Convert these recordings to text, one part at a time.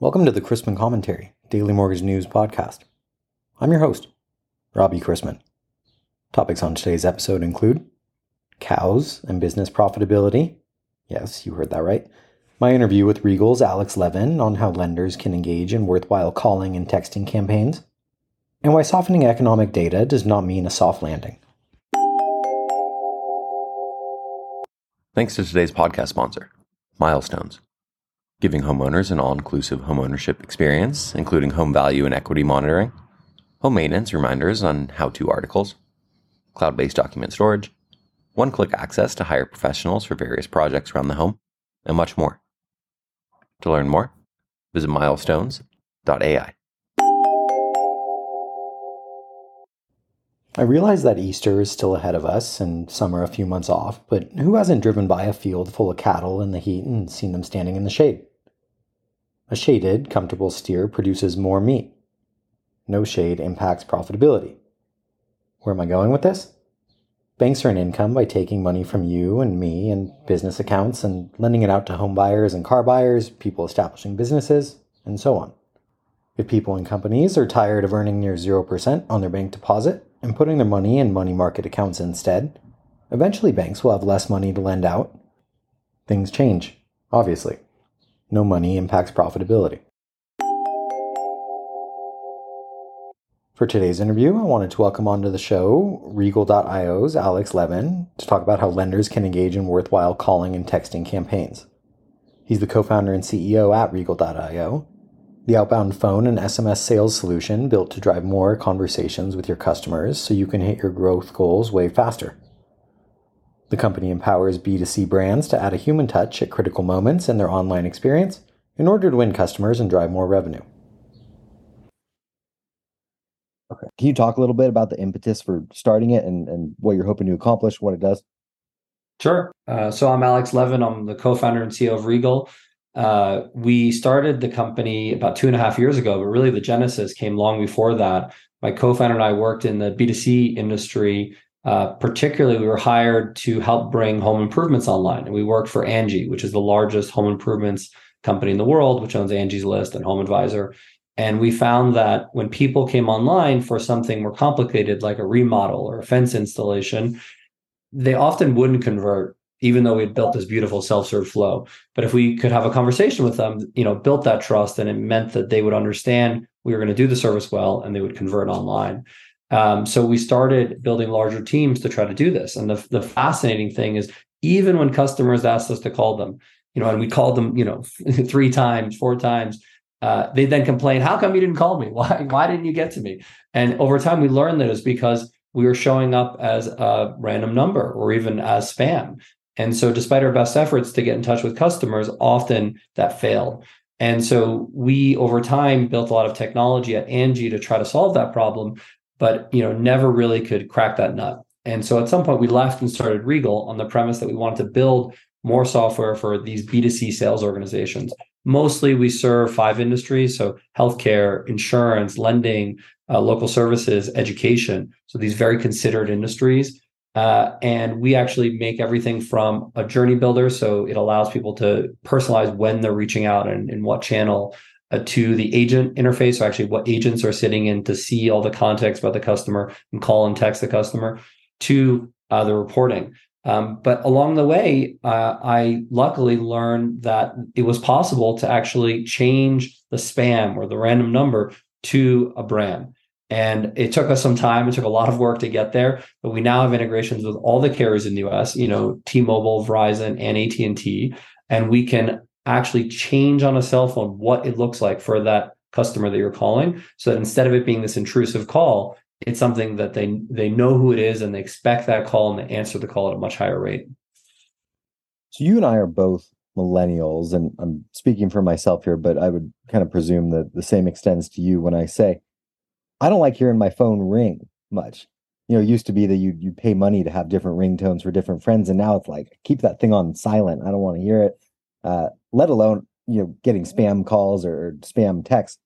Welcome to the Chrisman Commentary, Daily Mortgage News Podcast. I'm your host, Robbie Chrisman. Topics on today's episode include cows and business profitability. Yes, you heard that right. My interview with Regal's Alex Levin on how lenders can engage in worthwhile calling and texting campaigns, and why softening economic data does not mean a soft landing. Thanks to today's podcast sponsor, Milestones giving homeowners an all inclusive homeownership experience, including home value and equity monitoring, home maintenance reminders on how to articles, cloud based document storage, one click access to hire professionals for various projects around the home, and much more. To learn more, visit milestones.ai. I realize that Easter is still ahead of us and summer a few months off, but who hasn't driven by a field full of cattle in the heat and seen them standing in the shade? A shaded, comfortable steer produces more meat. No shade impacts profitability. Where am I going with this? Banks earn income by taking money from you and me and business accounts and lending it out to home buyers and car buyers, people establishing businesses, and so on. If people and companies are tired of earning near 0% on their bank deposit and putting their money in money market accounts instead, eventually banks will have less money to lend out. Things change, obviously. No money impacts profitability. For today's interview, I wanted to welcome onto the show Regal.io's Alex Levin to talk about how lenders can engage in worthwhile calling and texting campaigns. He's the co founder and CEO at Regal.io, the outbound phone and SMS sales solution built to drive more conversations with your customers so you can hit your growth goals way faster. The company empowers B2C brands to add a human touch at critical moments in their online experience in order to win customers and drive more revenue. Okay. Can you talk a little bit about the impetus for starting it and, and what you're hoping to accomplish, what it does? Sure. Uh, so I'm Alex Levin. I'm the co-founder and CEO of Regal. Uh, we started the company about two and a half years ago, but really the genesis came long before that. My co-founder and I worked in the B2C industry uh, particularly, we were hired to help bring home improvements online. And we worked for Angie, which is the largest home improvements company in the world, which owns Angie's List and Home Advisor. And we found that when people came online for something more complicated, like a remodel or a fence installation, they often wouldn't convert, even though we had built this beautiful self-serve flow. But if we could have a conversation with them, you know, built that trust, and it meant that they would understand we were going to do the service well and they would convert online. Um, so we started building larger teams to try to do this. And the, the fascinating thing is, even when customers asked us to call them, you know, and we called them, you know, three times, four times, uh, they then complain, "How come you didn't call me? Why? Why didn't you get to me?" And over time, we learned that it's because we were showing up as a random number or even as spam. And so, despite our best efforts to get in touch with customers, often that failed. And so, we over time built a lot of technology at Angie to try to solve that problem but you know never really could crack that nut. And so at some point we left and started regal on the premise that we wanted to build more software for these b2c sales organizations. Mostly we serve five industries so healthcare insurance lending uh, local services education. So these very considered industries. Uh, and we actually make everything from a journey builder so it allows people to personalize when they're reaching out and in what channel uh, to the agent interface, so actually what agents are sitting in to see all the context about the customer and call and text the customer, to uh, the reporting. Um, but along the way, uh, I luckily learned that it was possible to actually change the spam or the random number to a brand. And it took us some time. It took a lot of work to get there, but we now have integrations with all the carriers in the U.S. You know, T-Mobile, Verizon, and AT and T, and we can actually change on a cell phone what it looks like for that customer that you're calling so that instead of it being this intrusive call it's something that they they know who it is and they expect that call and they answer the call at a much higher rate so you and i are both millennials and i'm speaking for myself here but i would kind of presume that the same extends to you when i say i don't like hearing my phone ring much you know, it used to be that you you pay money to have different ringtones for different friends, and now it's like keep that thing on silent. I don't want to hear it. Uh, let alone you know getting mm-hmm. spam calls or spam texts.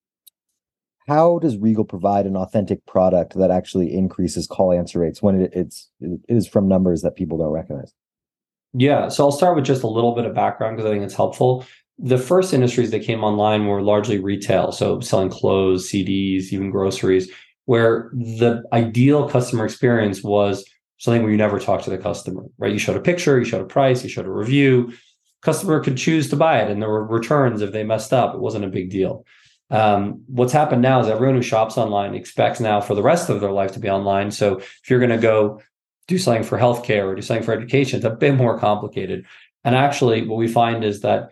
How does Regal provide an authentic product that actually increases call answer rates when it, it's it is from numbers that people don't recognize? Yeah, so I'll start with just a little bit of background because I think it's helpful. the first industries that came online were largely retail, so selling clothes, CDs, even groceries, where the ideal customer experience was something where you never talk to the customer, right? You showed a picture, you showed a price, you showed a review. Customer could choose to buy it, and there were returns if they messed up. It wasn't a big deal. Um, what's happened now is everyone who shops online expects now for the rest of their life to be online. So if you're going to go do something for healthcare or do something for education, it's a bit more complicated. And actually, what we find is that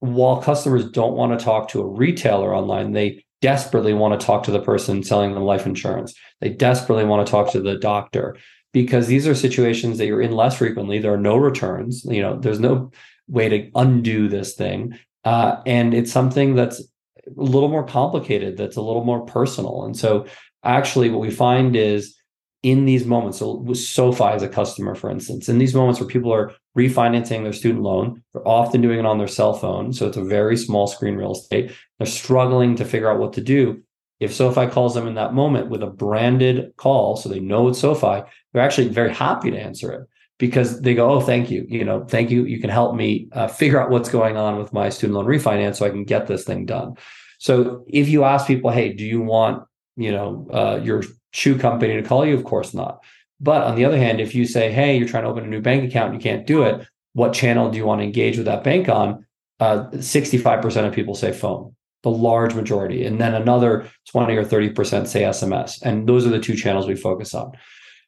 while customers don't want to talk to a retailer online, they desperately want to talk to the person selling them life insurance. They desperately want to talk to the doctor because these are situations that you're in less frequently. There are no returns. You know, there's no way to undo this thing, uh, and it's something that's a little more complicated. That's a little more personal. And so, actually, what we find is in these moments, so SoFi as a customer, for instance, in these moments where people are refinancing their student loan, they're often doing it on their cell phone. So it's a very small screen real estate. They're struggling to figure out what to do. If SoFi calls them in that moment with a branded call, so they know it's SoFi, they're actually very happy to answer it because they go, "Oh, thank you. You know, thank you. You can help me uh, figure out what's going on with my student loan refinance, so I can get this thing done." So if you ask people, "Hey, do you want you know uh, your shoe company to call you? Of course not. But on the other hand, if you say, hey, you're trying to open a new bank account and you can't do it, what channel do you want to engage with that bank on? Uh, 65% of people say phone, the large majority. And then another 20 or 30% say SMS. And those are the two channels we focus on.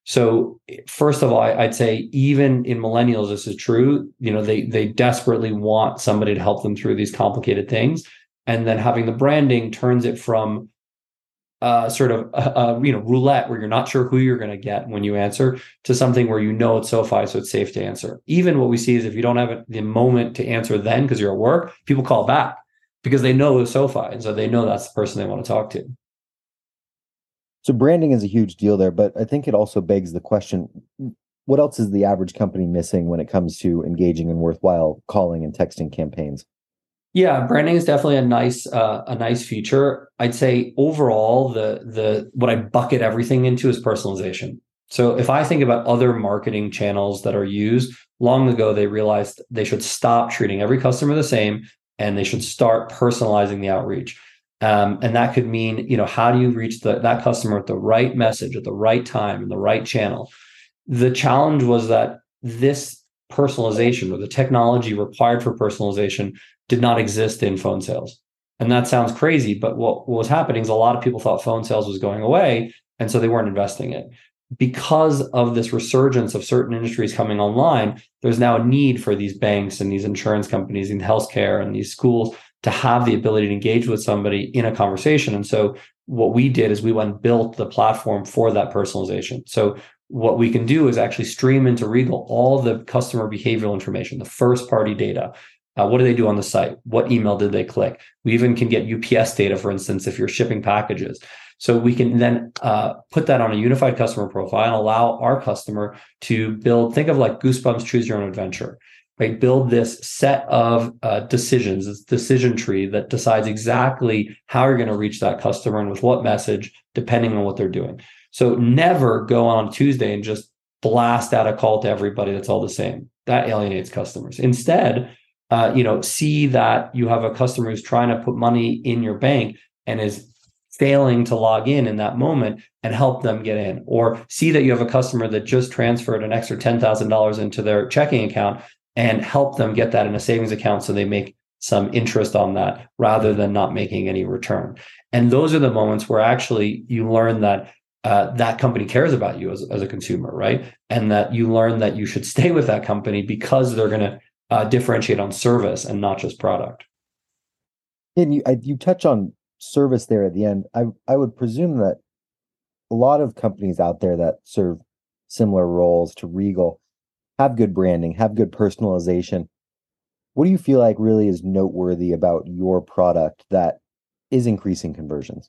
So first of all, I'd say even in millennials, this is true. You know, they they desperately want somebody to help them through these complicated things. And then having the branding turns it from uh, sort of a, uh, you know roulette where you're not sure who you're going to get when you answer to something where you know it's SoFi, so it's safe to answer. Even what we see is if you don't have the moment to answer then because you're at work, people call back because they know it's SoFi, and so they know that's the person they want to talk to. So branding is a huge deal there, but I think it also begs the question: What else is the average company missing when it comes to engaging in worthwhile calling and texting campaigns? Yeah, branding is definitely a nice uh, a nice feature. I'd say overall the the what I bucket everything into is personalization. So if I think about other marketing channels that are used, long ago they realized they should stop treating every customer the same and they should start personalizing the outreach. Um, and that could mean, you know, how do you reach the, that customer with the right message at the right time in the right channel? The challenge was that this personalization or the technology required for personalization did not exist in phone sales. And that sounds crazy, but what, what was happening is a lot of people thought phone sales was going away. And so they weren't investing it. Because of this resurgence of certain industries coming online, there's now a need for these banks and these insurance companies and healthcare and these schools to have the ability to engage with somebody in a conversation. And so what we did is we went and built the platform for that personalization. So what we can do is actually stream into Regal all the customer behavioral information, the first party data, uh, what do they do on the site? What email did they click? We even can get UPS data, for instance, if you're shipping packages. So we can then uh, put that on a unified customer profile and allow our customer to build, think of like Goosebumps Choose Your Own Adventure, right? Build this set of uh, decisions, this decision tree that decides exactly how you're going to reach that customer and with what message, depending on what they're doing. So never go on Tuesday and just blast out a call to everybody that's all the same. That alienates customers. Instead, uh, you know, see that you have a customer who's trying to put money in your bank and is failing to log in in that moment and help them get in or see that you have a customer that just transferred an extra $10,000 into their checking account and help them get that in a savings account so they make some interest on that rather than not making any return. And those are the moments where actually you learn that uh, that company cares about you as, as a consumer, right? And that you learn that you should stay with that company because they're going to uh, differentiate on service and not just product. And you I, you touch on service there at the end. I I would presume that a lot of companies out there that serve similar roles to Regal have good branding, have good personalization. What do you feel like really is noteworthy about your product that is increasing conversions?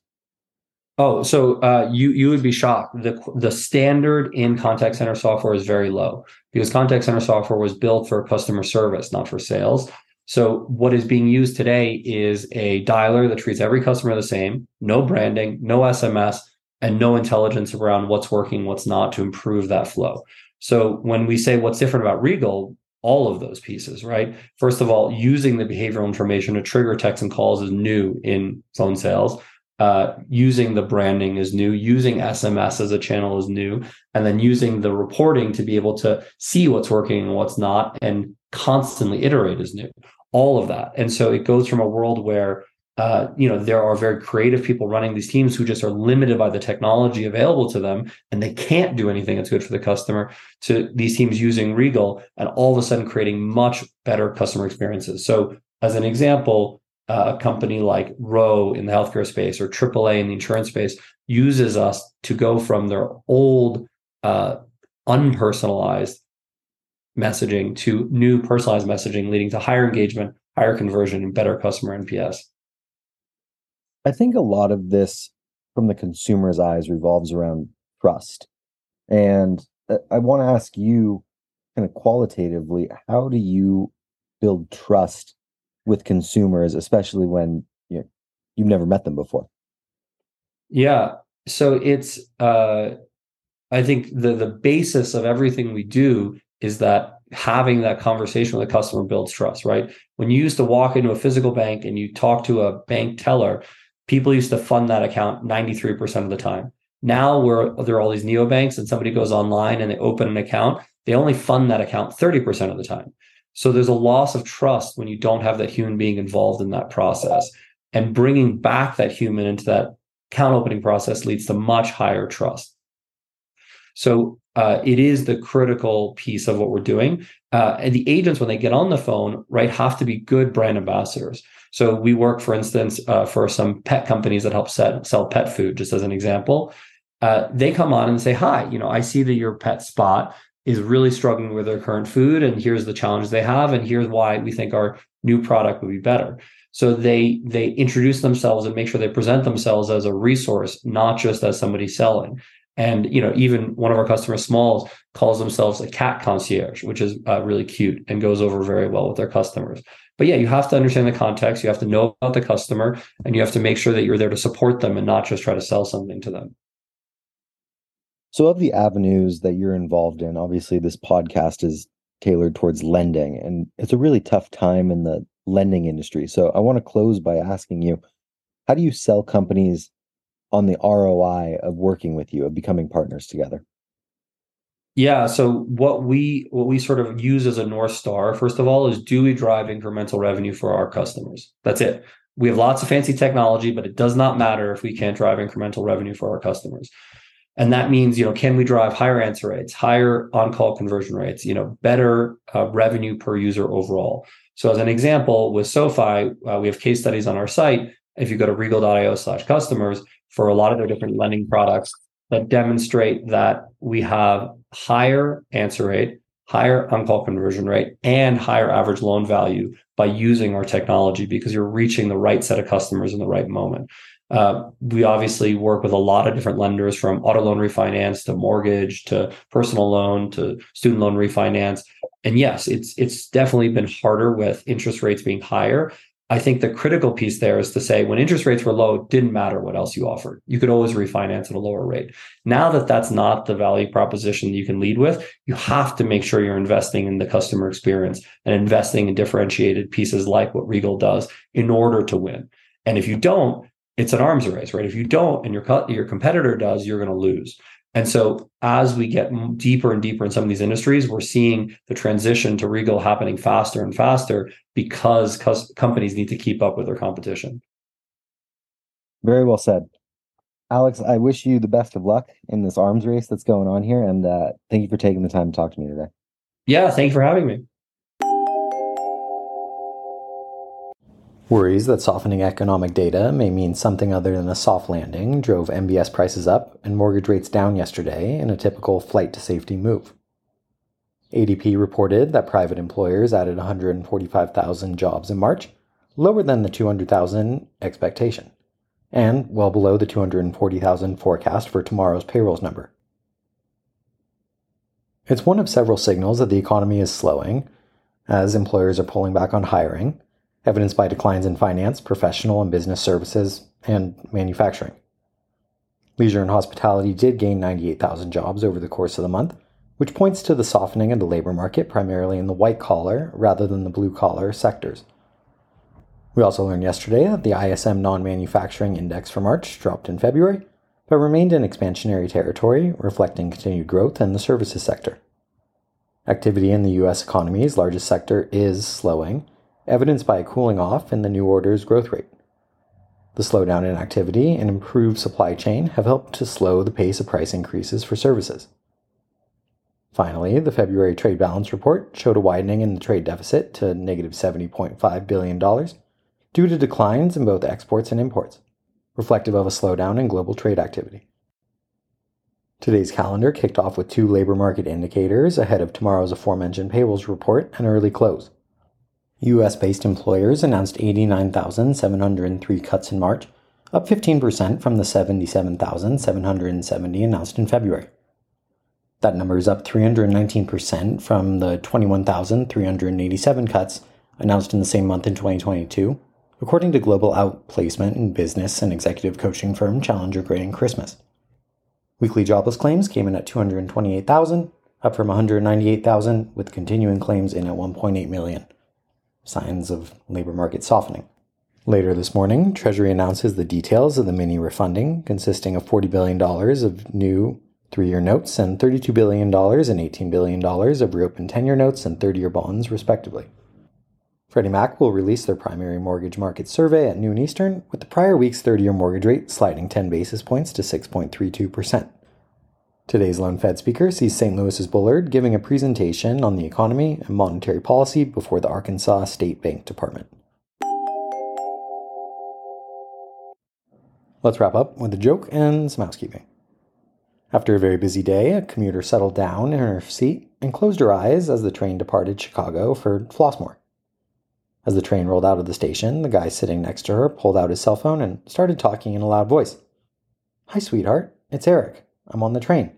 Oh, so uh, you you would be shocked. the The standard in contact center software is very low because contact center software was built for customer service, not for sales. So what is being used today is a dialer that treats every customer the same, no branding, no SMS, and no intelligence around what's working, what's not to improve that flow. So when we say what's different about Regal, all of those pieces, right? First of all, using the behavioral information to trigger texts and calls is new in phone sales. Uh, using the branding is new. Using SMS as a channel is new. And then using the reporting to be able to see what's working and what's not and constantly iterate is new. All of that. And so it goes from a world where uh, you know there are very creative people running these teams who just are limited by the technology available to them and they can't do anything that's good for the customer to these teams using regal and all of a sudden creating much better customer experiences. So as an example uh, a company like Ro in the healthcare space or aaa in the insurance space uses us to go from their old uh, unpersonalized messaging to new personalized messaging leading to higher engagement higher conversion and better customer nps I think a lot of this from the consumer's eyes revolves around trust. And uh, I want to ask you kind of qualitatively, how do you build trust with consumers, especially when you know, you've never met them before? Yeah. So it's uh I think the the basis of everything we do is that having that conversation with a customer builds trust, right? When you used to walk into a physical bank and you talk to a bank teller, people used to fund that account 93% of the time. Now where there are all these neobanks and somebody goes online and they open an account, they only fund that account 30% of the time. So there's a loss of trust when you don't have that human being involved in that process. And bringing back that human into that account opening process leads to much higher trust. So uh, it is the critical piece of what we're doing. Uh, and the agents, when they get on the phone, right, have to be good brand ambassadors. So we work, for instance, uh, for some pet companies that help set, sell pet food, just as an example. Uh, they come on and say, "Hi, you know, I see that your pet spot is really struggling with their current food, and here's the challenges they have, and here's why we think our new product would be better." So they they introduce themselves and make sure they present themselves as a resource, not just as somebody selling. And you know, even one of our customers, Smalls, calls themselves a cat concierge, which is uh, really cute and goes over very well with their customers. But yeah, you have to understand the context. You have to know about the customer, and you have to make sure that you're there to support them and not just try to sell something to them. So, of the avenues that you're involved in, obviously, this podcast is tailored towards lending, and it's a really tough time in the lending industry. So, I want to close by asking you how do you sell companies on the ROI of working with you, of becoming partners together? Yeah. So what we what we sort of use as a north star, first of all, is do we drive incremental revenue for our customers? That's it. We have lots of fancy technology, but it does not matter if we can't drive incremental revenue for our customers. And that means, you know, can we drive higher answer rates, higher on-call conversion rates, you know, better uh, revenue per user overall. So as an example, with SoFi, uh, we have case studies on our site. If you go to regal.io slash customers, for a lot of their different lending products that demonstrate that we have higher answer rate, higher on-call conversion rate, and higher average loan value by using our technology because you're reaching the right set of customers in the right moment. Uh, we obviously work with a lot of different lenders from auto loan refinance to mortgage to personal loan to student loan refinance. And yes, it's it's definitely been harder with interest rates being higher. I think the critical piece there is to say when interest rates were low, it didn't matter what else you offered. You could always refinance at a lower rate. Now that that's not the value proposition that you can lead with, you have to make sure you're investing in the customer experience and investing in differentiated pieces like what Regal does in order to win. And if you don't, it's an arms race, right? If you don't and your your competitor does, you're going to lose. And so, as we get deeper and deeper in some of these industries, we're seeing the transition to Regal happening faster and faster because companies need to keep up with their competition. Very well said. Alex, I wish you the best of luck in this arms race that's going on here. And uh, thank you for taking the time to talk to me today. Yeah, thank you for having me. Worries that softening economic data may mean something other than a soft landing drove MBS prices up and mortgage rates down yesterday in a typical flight to safety move. ADP reported that private employers added 145,000 jobs in March, lower than the 200,000 expectation, and well below the 240,000 forecast for tomorrow's payrolls number. It's one of several signals that the economy is slowing, as employers are pulling back on hiring evidenced by declines in finance, professional and business services, and manufacturing. Leisure and hospitality did gain 98,000 jobs over the course of the month, which points to the softening of the labor market primarily in the white collar rather than the blue collar sectors. We also learned yesterday that the ISM non manufacturing index for March dropped in February, but remained in expansionary territory, reflecting continued growth in the services sector. Activity in the U.S. economy's largest sector is slowing, evidenced by a cooling off in the new orders growth rate. The slowdown in activity and improved supply chain have helped to slow the pace of price increases for services. Finally, the February trade balance report showed a widening in the trade deficit to negative $70.5 billion due to declines in both exports and imports, reflective of a slowdown in global trade activity. Today's calendar kicked off with two labor market indicators ahead of tomorrow's aforementioned payables report and early close. US based employers announced 89,703 cuts in March, up 15% from the 77,770 announced in February. That number is up 319% from the 21,387 cuts announced in the same month in 2022, according to global outplacement and business and executive coaching firm Challenger Gray & Christmas. Weekly jobless claims came in at 228,000, up from 198,000, with continuing claims in at 1.8 million. Signs of labor market softening. Later this morning, Treasury announces the details of the mini refunding, consisting of $40 billion of new three year notes and $32 billion and $18 billion of reopened 10 year notes and 30 year bonds, respectively. Freddie Mac will release their primary mortgage market survey at noon Eastern, with the prior week's 30 year mortgage rate sliding 10 basis points to 6.32%. Today's Lone Fed speaker sees St. Louis's Bullard giving a presentation on the economy and monetary policy before the Arkansas State Bank Department. Let's wrap up with a joke and some housekeeping. After a very busy day, a commuter settled down in her seat and closed her eyes as the train departed Chicago for Flossmoor. As the train rolled out of the station, the guy sitting next to her pulled out his cell phone and started talking in a loud voice. Hi, sweetheart. It's Eric. I'm on the train.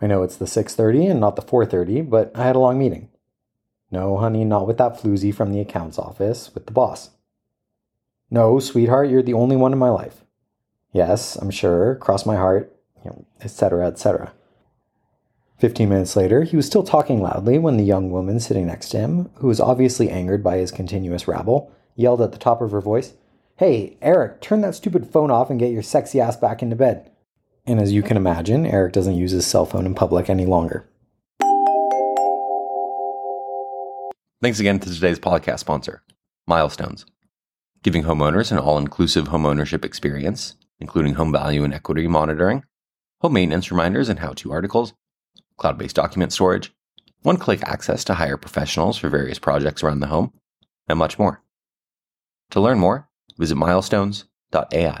I know it's the 6:30 and not the 4:30, but I had a long meeting. No, honey, not with that floozy from the accounts office, with the boss. No, sweetheart, you're the only one in my life. Yes, I'm sure, cross my heart, you know, etc., etc. Fifteen minutes later, he was still talking loudly when the young woman sitting next to him, who was obviously angered by his continuous rabble, yelled at the top of her voice, Hey, Eric, turn that stupid phone off and get your sexy ass back into bed. And as you can imagine, Eric doesn't use his cell phone in public any longer. Thanks again to today's podcast sponsor, Milestones, giving homeowners an all inclusive homeownership experience, including home value and equity monitoring, home maintenance reminders and how to articles cloud based document storage, one click access to hire professionals for various projects around the home, and much more. To learn more, visit milestones.ai.